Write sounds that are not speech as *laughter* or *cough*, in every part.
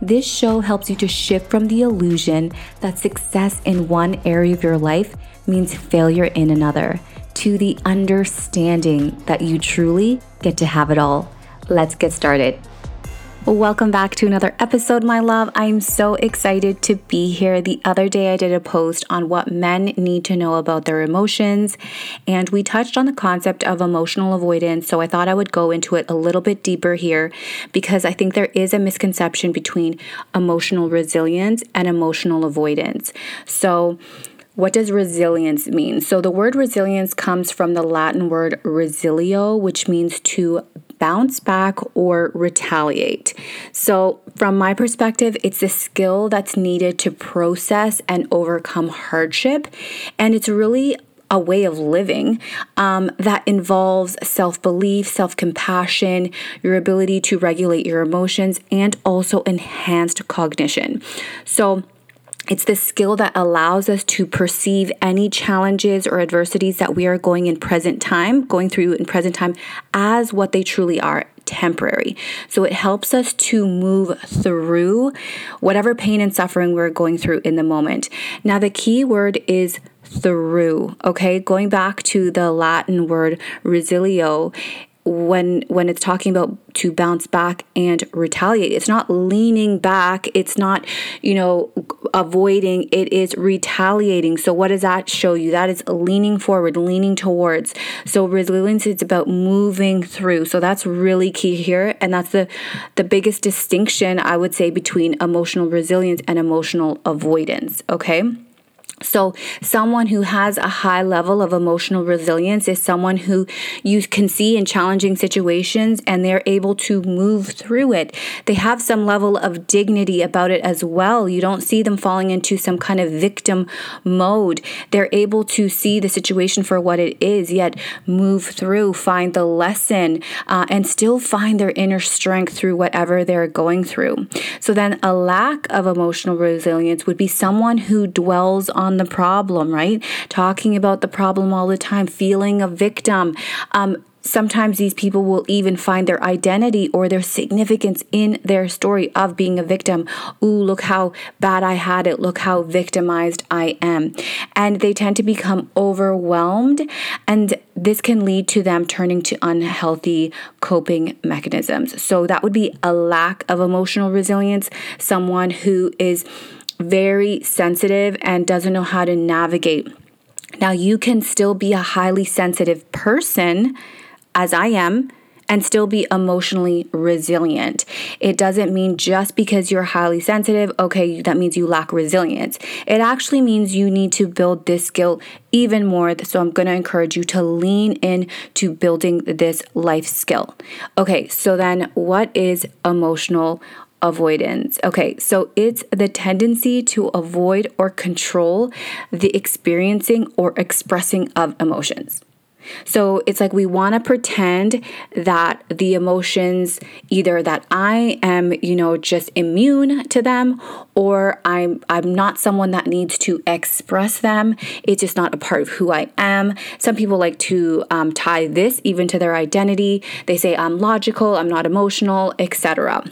this show helps you to shift from the illusion that success in one area of your life means failure in another to the understanding that you truly get to have it all. Let's get started. Welcome back to another episode, my love. I'm so excited to be here. The other day, I did a post on what men need to know about their emotions, and we touched on the concept of emotional avoidance. So I thought I would go into it a little bit deeper here because I think there is a misconception between emotional resilience and emotional avoidance. So, what does resilience mean? So, the word resilience comes from the Latin word resilio, which means to bounce back or retaliate. So, from my perspective, it's a skill that's needed to process and overcome hardship. And it's really a way of living um, that involves self belief, self compassion, your ability to regulate your emotions, and also enhanced cognition. So, it's the skill that allows us to perceive any challenges or adversities that we are going in present time, going through in present time, as what they truly are temporary. So it helps us to move through whatever pain and suffering we're going through in the moment. Now, the key word is through, okay? Going back to the Latin word resilio, when when it's talking about to bounce back and retaliate it's not leaning back it's not you know avoiding it is retaliating. So what does that show you? That is leaning forward leaning towards. So resilience is about moving through. So that's really key here. And that's the the biggest distinction i would say between emotional resilience and emotional avoidance okay so, someone who has a high level of emotional resilience is someone who you can see in challenging situations and they're able to move through it. They have some level of dignity about it as well. You don't see them falling into some kind of victim mode. They're able to see the situation for what it is, yet move through, find the lesson, uh, and still find their inner strength through whatever they're going through. So, then a lack of emotional resilience would be someone who dwells on on the problem, right? Talking about the problem all the time, feeling a victim. Um, sometimes these people will even find their identity or their significance in their story of being a victim. Ooh, look how bad I had it. Look how victimized I am. And they tend to become overwhelmed, and this can lead to them turning to unhealthy coping mechanisms. So, that would be a lack of emotional resilience, someone who is very sensitive and doesn't know how to navigate. Now, you can still be a highly sensitive person, as I am, and still be emotionally resilient. It doesn't mean just because you're highly sensitive, okay, that means you lack resilience. It actually means you need to build this skill even more. So I'm going to encourage you to lean in to building this life skill. Okay, so then what is emotional avoidance. Okay, so it's the tendency to avoid or control the experiencing or expressing of emotions. So it's like we want to pretend that the emotions, either that I am, you know, just immune to them, or I'm I'm not someone that needs to express them. It's just not a part of who I am. Some people like to um, tie this even to their identity. They say I'm logical, I'm not emotional, etc.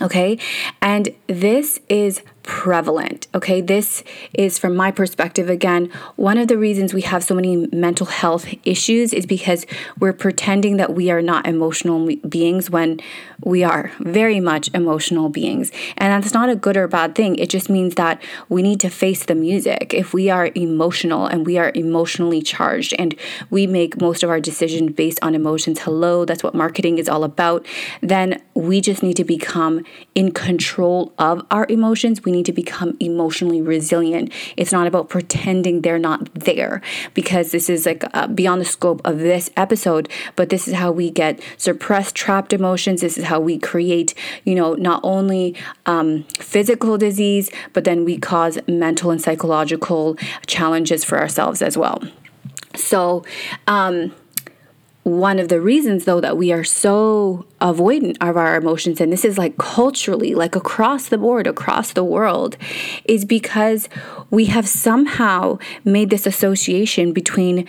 Okay. And this is prevalent. Okay, this is from my perspective again, one of the reasons we have so many mental health issues is because we're pretending that we are not emotional beings when we are very much emotional beings. And that's not a good or bad thing. It just means that we need to face the music. If we are emotional and we are emotionally charged and we make most of our decisions based on emotions, hello, that's what marketing is all about, then we just need to become in control of our emotions. We need to become emotionally resilient. It's not about pretending they're not there because this is like uh, beyond the scope of this episode, but this is how we get suppressed, trapped emotions. This is how we create, you know, not only um, physical disease, but then we cause mental and psychological challenges for ourselves as well. So, um, one of the reasons though that we are so avoidant of our emotions and this is like culturally like across the board across the world is because we have somehow made this association between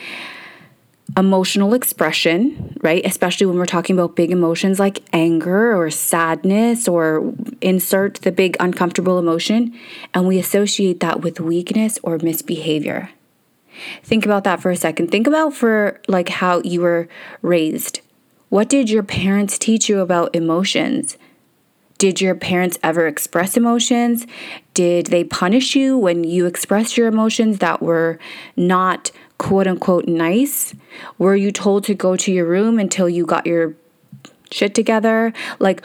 emotional expression, right? Especially when we're talking about big emotions like anger or sadness or insert the big uncomfortable emotion, and we associate that with weakness or misbehavior. Think about that for a second. Think about for like how you were raised. What did your parents teach you about emotions? Did your parents ever express emotions? Did they punish you when you expressed your emotions that were not quote unquote nice? Were you told to go to your room until you got your shit together? Like,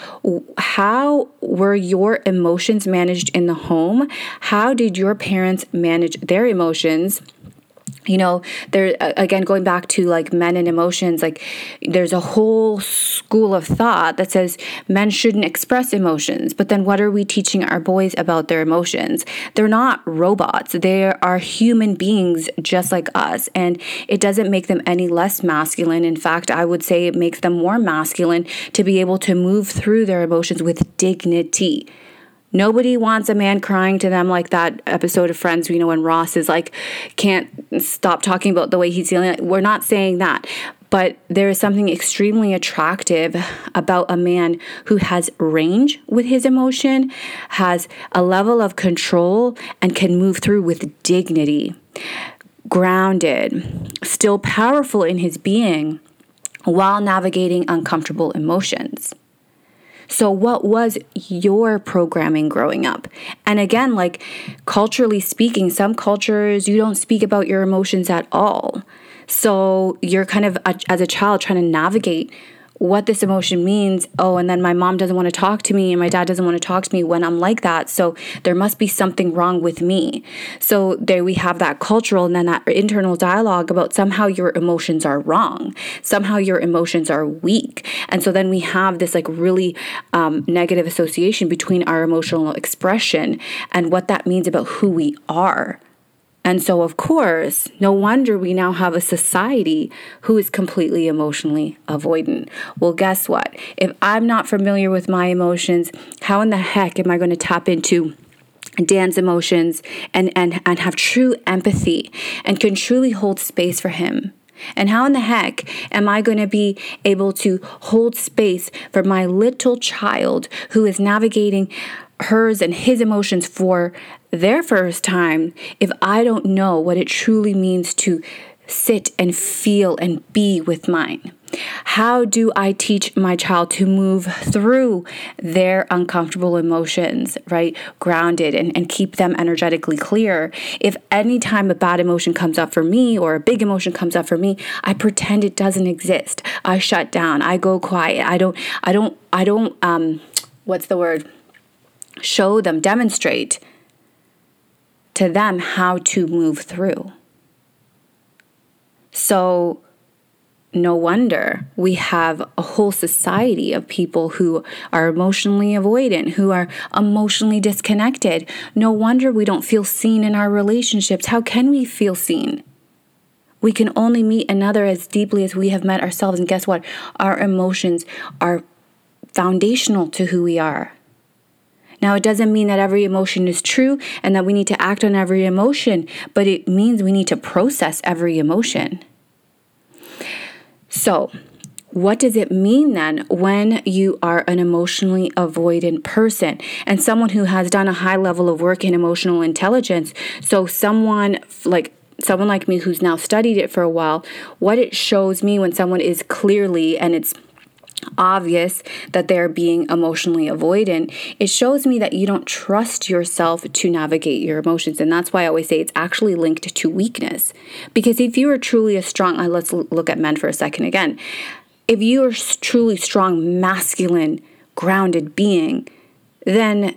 how were your emotions managed in the home? How did your parents manage their emotions? You know there again going back to like men and emotions like there's a whole school of thought that says men shouldn't express emotions but then what are we teaching our boys about their emotions? They're not robots. They are human beings just like us and it doesn't make them any less masculine. In fact i would say it makes them more masculine to be able to move through their emotions with dignity Nobody wants a man crying to them like that episode of Friends, you know, when Ross is like, can't stop talking about the way he's feeling. We're not saying that. But there is something extremely attractive about a man who has range with his emotion, has a level of control, and can move through with dignity, grounded, still powerful in his being while navigating uncomfortable emotions. So, what was your programming growing up? And again, like culturally speaking, some cultures you don't speak about your emotions at all. So, you're kind of, as a child, trying to navigate what this emotion means. Oh, and then my mom doesn't want to talk to me and my dad doesn't want to talk to me when I'm like that. So there must be something wrong with me. So there we have that cultural and then that internal dialogue about somehow your emotions are wrong. Somehow your emotions are weak. And so then we have this like really um, negative association between our emotional expression and what that means about who we are. And so, of course, no wonder we now have a society who is completely emotionally avoidant. Well, guess what? If I'm not familiar with my emotions, how in the heck am I going to tap into? Dan's emotions and, and, and have true empathy and can truly hold space for him. And how in the heck am I going to be able to hold space for my little child who is navigating hers and his emotions for their first time if I don't know what it truly means to sit and feel and be with mine? How do I teach my child to move through their uncomfortable emotions, right? Grounded and, and keep them energetically clear. If anytime a bad emotion comes up for me or a big emotion comes up for me, I pretend it doesn't exist. I shut down. I go quiet. I don't, I don't, I don't, um, what's the word? Show them, demonstrate to them how to move through. So, no wonder we have a whole society of people who are emotionally avoidant, who are emotionally disconnected. No wonder we don't feel seen in our relationships. How can we feel seen? We can only meet another as deeply as we have met ourselves. And guess what? Our emotions are foundational to who we are. Now, it doesn't mean that every emotion is true and that we need to act on every emotion, but it means we need to process every emotion. So, what does it mean then when you are an emotionally avoidant person and someone who has done a high level of work in emotional intelligence? So, someone like someone like me who's now studied it for a while, what it shows me when someone is clearly and it's obvious that they're being emotionally avoidant, it shows me that you don't trust yourself to navigate your emotions. And that's why I always say it's actually linked to weakness. Because if you are truly a strong, uh, let's look at men for a second again. If you are truly strong, masculine, grounded being, then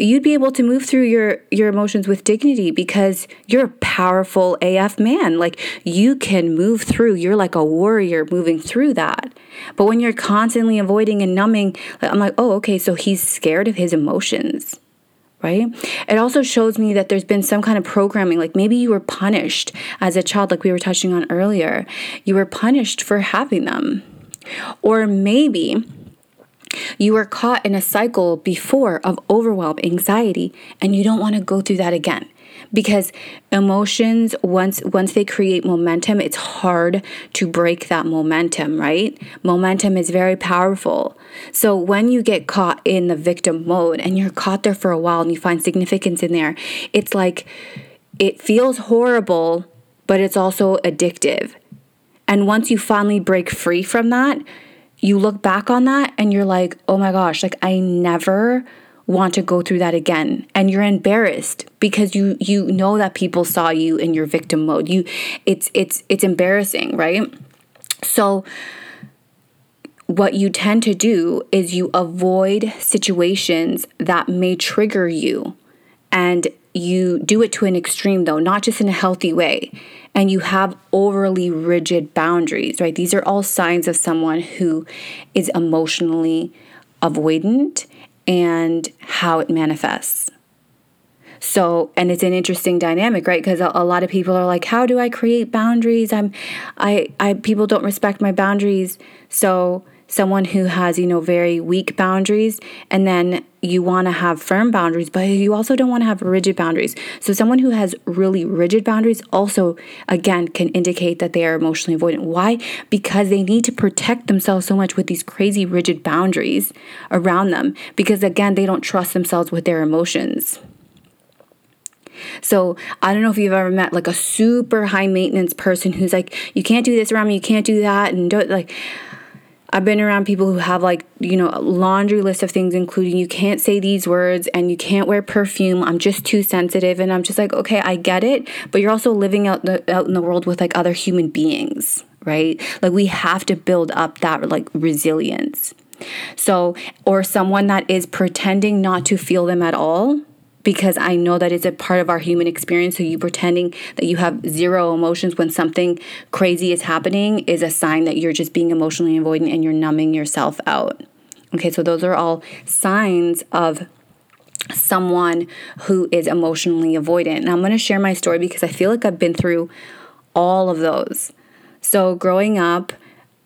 you'd be able to move through your your emotions with dignity because you're a powerful AF man. Like you can move through. You're like a warrior moving through that. But when you're constantly avoiding and numbing, I'm like, "Oh, okay, so he's scared of his emotions." Right? It also shows me that there's been some kind of programming. Like maybe you were punished as a child, like we were touching on earlier. You were punished for having them. Or maybe you were caught in a cycle before of overwhelm, anxiety, and you don't want to go through that again. Because emotions once once they create momentum, it's hard to break that momentum, right? Momentum is very powerful. So when you get caught in the victim mode and you're caught there for a while and you find significance in there, it's like it feels horrible, but it's also addictive. And once you finally break free from that, you look back on that and you're like, oh my gosh, like I never want to go through that again. And you're embarrassed because you you know that people saw you in your victim mode. You it's it's it's embarrassing right? So what you tend to do is you avoid situations that may trigger you. And you do it to an extreme though not just in a healthy way and you have overly rigid boundaries, right? These are all signs of someone who is emotionally avoidant and how it manifests. So, and it's an interesting dynamic, right? Because a, a, lot of people are like, "How do I create boundaries? I'm, I, I, people don't respect my boundaries." So, someone who has, you know, very weak boundaries, and then you want to have firm boundaries, but you also don't want to have rigid boundaries. So, someone who has really rigid boundaries also, again, can indicate that they are emotionally avoidant. Why? Because they need to protect themselves so much with these crazy rigid boundaries around them, because again, they don't trust themselves with their emotions. So I don't know if you've ever met like a super high maintenance person who's like, you can't do this around me, you can't do that, and don't like I've been around people who have like, you know, a laundry list of things, including you can't say these words and you can't wear perfume. I'm just too sensitive. And I'm just like, okay, I get it. But you're also living out, the, out in the world with like other human beings, right? Like we have to build up that like resilience. So, or someone that is pretending not to feel them at all because I know that it's a part of our human experience. So you pretending that you have zero emotions when something crazy is happening is a sign that you're just being emotionally avoidant and you're numbing yourself out. Okay, so those are all signs of someone who is emotionally avoidant. And I'm going to share my story because I feel like I've been through all of those. So growing up,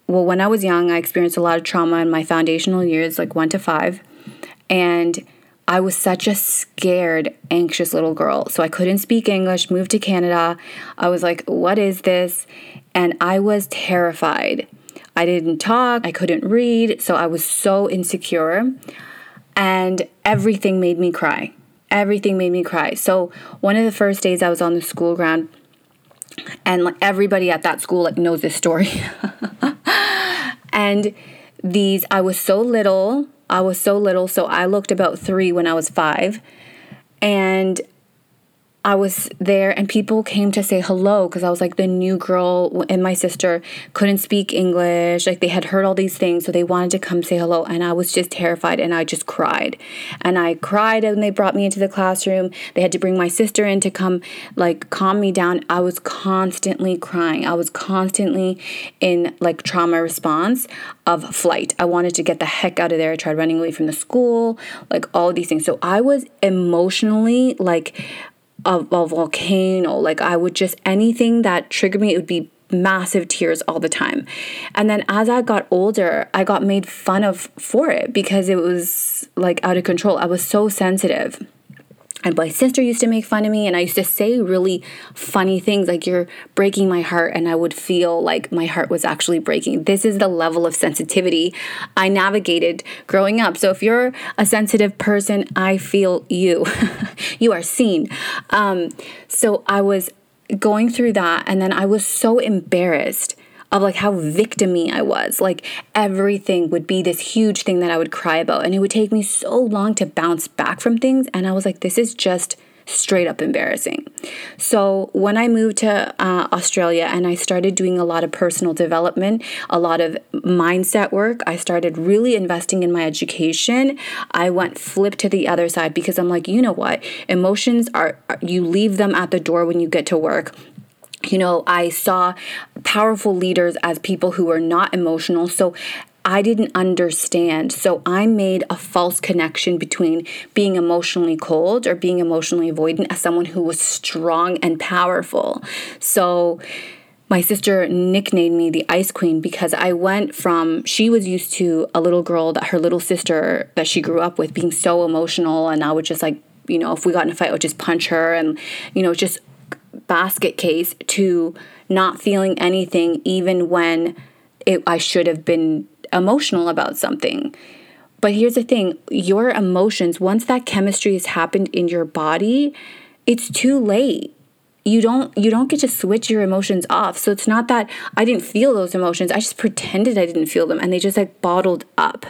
well, when I was young, I experienced a lot of trauma in my foundational years, like one to five. And I was such a scared, anxious little girl. So I couldn't speak English, moved to Canada. I was like, what is this? And I was terrified. I didn't talk, I couldn't read. So I was so insecure. And everything made me cry. Everything made me cry. So one of the first days I was on the school ground, and like everybody at that school like knows this story. *laughs* and these, I was so little I was so little, so I looked about three when I was five. And I was there and people came to say hello because I was like the new girl and my sister couldn't speak English. Like they had heard all these things, so they wanted to come say hello. And I was just terrified and I just cried. And I cried and they brought me into the classroom. They had to bring my sister in to come like calm me down. I was constantly crying. I was constantly in like trauma response of flight. I wanted to get the heck out of there. I tried running away from the school, like all these things. So I was emotionally like a, a volcano. Like I would just anything that triggered me, it would be massive tears all the time. And then as I got older, I got made fun of for it because it was like out of control. I was so sensitive and my sister used to make fun of me and i used to say really funny things like you're breaking my heart and i would feel like my heart was actually breaking. This is the level of sensitivity i navigated growing up. So if you're a sensitive person i feel you. *laughs* You are seen. Um, so i was going through that and then i was so embarrassed of like how victimy I was. Like everything would be this huge thing that I would cry about. And it would take me so long to bounce back from things. And I was like, this is just straight up embarrassing. So when I moved to uh, Australia and I started doing a lot of personal development, a lot of mindset work, I started really investing in my education. I went flip to the other side because I'm like, you know what? Emotions are, you leave them at the door when you get to work you know, I saw powerful leaders as people who were not emotional. So I didn't understand. So I made a false connection between being emotionally cold or being emotionally avoidant as someone who was strong and powerful. So my sister nicknamed me the ice queen because I went from she was used to a little girl that her little sister that she grew up with being so emotional and I would just like, you know, if we got in a fight, I would just punch her and, you know, just basket case to not feeling anything even when it, I should have been emotional about something. But here's the thing your emotions, once that chemistry has happened in your body, it's too late. You don't you don't get to switch your emotions off. So it's not that I didn't feel those emotions. I just pretended I didn't feel them and they just like bottled up.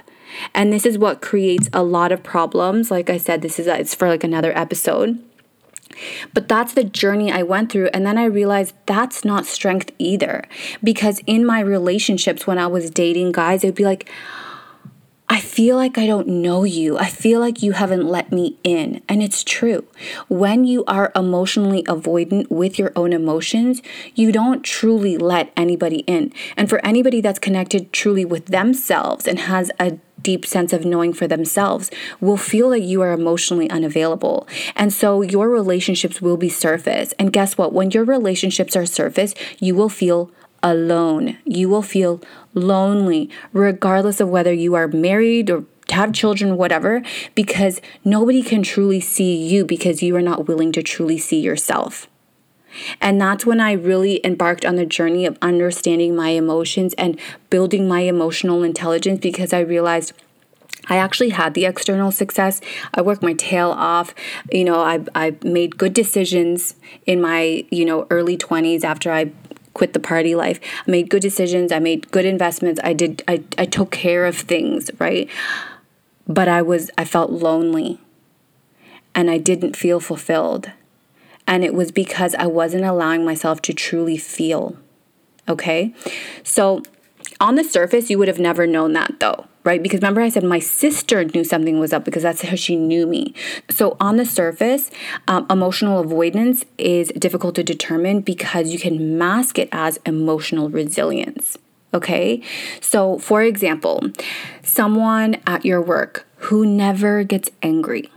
And this is what creates a lot of problems. Like I said, this is uh, it's for like another episode. But that's the journey I went through. And then I realized that's not strength either. Because in my relationships, when I was dating guys, it would be like, I feel like I don't know you. I feel like you haven't let me in. And it's true. When you are emotionally avoidant with your own emotions, you don't truly let anybody in. And for anybody that's connected truly with themselves and has a deep sense of knowing for themselves will feel that you are emotionally unavailable. And so your relationships will be surface. And guess what? When your relationships are surface, you will feel alone. You will feel lonely, regardless of whether you are married or have children, whatever, because nobody can truly see you because you are not willing to truly see yourself. And that's when I really embarked on the journey of understanding my emotions and building my emotional intelligence because I realized. I actually had the external success. I worked my tail off. You know, I, I made good decisions in my, you know, early 20s after I quit the party life. I made good decisions. I made good investments. I did, I, I took care of things, right? But I was, I felt lonely and I didn't feel fulfilled. And it was because I wasn't allowing myself to truly feel. Okay. So on the surface, you would have never known that though, right? Because remember, I said my sister knew something was up because that's how she knew me. So on the surface, um, emotional avoidance is difficult to determine because you can mask it as emotional resilience. Okay. So, for example, someone at your work who never gets angry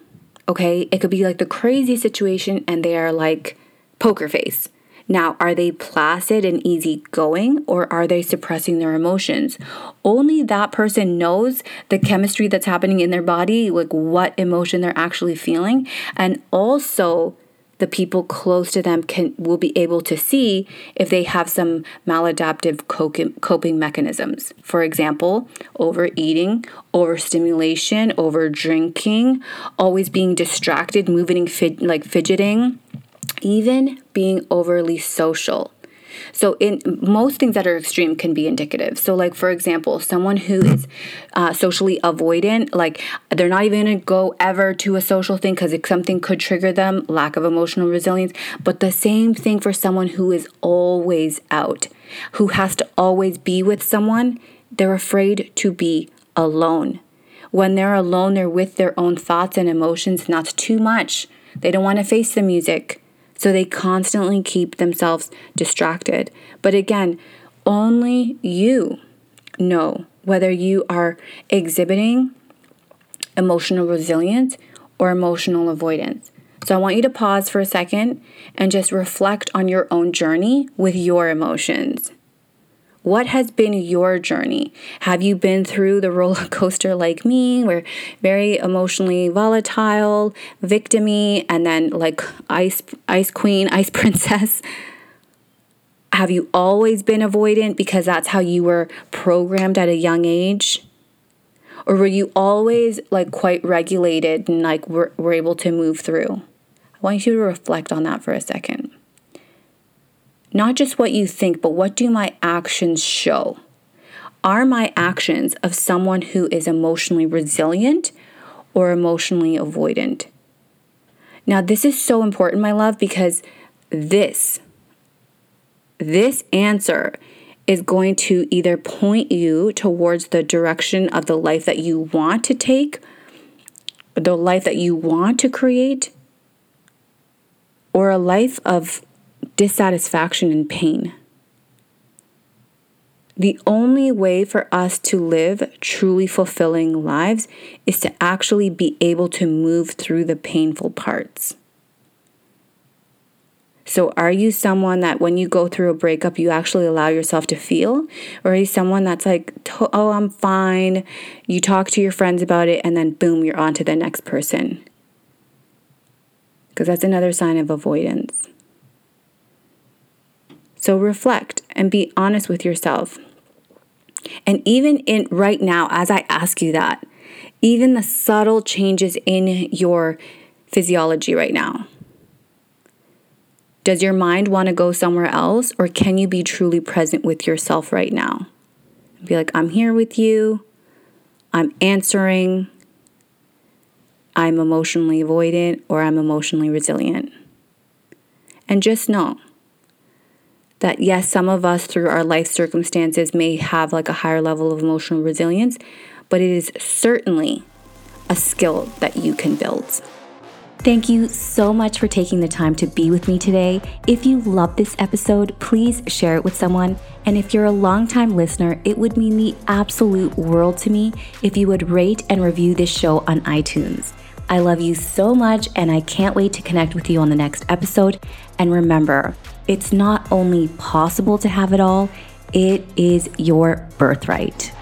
Okay. It could be like the crazy situation and they are like poker face. Now, are they placid and easygoing or are they suppressing their emotions? Only that person knows the chemistry that's happening in their body, like what emotion they're actually feeling, and also the people close to them can will be able to see if they have some maladaptive coping mechanisms. For example, overeating, overstimulation, over drinking, always being distracted, moving like fidgeting, even being overly social. So, in most things that are extreme can be indicative. So, like for example, someone who is uh, socially avoidant, like they're not even gonna go ever to a social thing because something could trigger them, lack of emotional resilience. But the same thing for someone who is always out, who has to always be with someone, they're afraid to be alone. When they're alone, they're with their own thoughts and emotions, and that's too much. They don't want to face the music. So they constantly keep themselves distracted. But again, only you know whether you are exhibiting emotional resilience or emotional avoidance. So I want you to pause for a second and just reflect on your own journey with your emotions. What has been your journey? Have you been through the *laughs* roller coaster like me, where very emotionally volatile, victimy, and then like ice ice queen, *laughs* ice princess? Have you always been avoidant because that's how you were programmed at a young age? Or were you always like quite regulated and like were, were able to move through? I want you to reflect on that for a second. Not just what you think, but what do my actions show? Are my actions of someone who is emotionally resilient or emotionally avoidant? Now, this is so important, my love, because this, this answer is going to either point you towards the direction of the life that you want to take, the life that you want to create, or a life of dissatisfaction and pain. The only way for us to live truly fulfilling lives is to actually be able to move through the painful parts. So, are you someone that when you go through a breakup, you actually allow yourself to feel? Or are you someone that's like, oh, I'm fine? You talk to your friends about it, and then boom, you're on to the next person. Because that's another sign of avoidance. So, reflect and be honest with yourself. And even in right now, as I ask you that, even the subtle changes in your physiology right now does your mind want to go somewhere else, or can you be truly present with yourself right now? Be like, I'm here with you, I'm answering, I'm emotionally avoidant, or I'm emotionally resilient. And just know that, yes, some of us through our life circumstances may have like a higher level of emotional resilience, but it is certainly a skill that you can build. Thank you so much for taking the time to be with me today. If you love this episode, please share it with someone. And if you're a longtime listener, it would mean the absolute world to me if you would rate and review this show on iTunes. I love you so much, and I can't wait to connect with you on the next episode. And remember, it's not only possible to have it all, it is your birthright.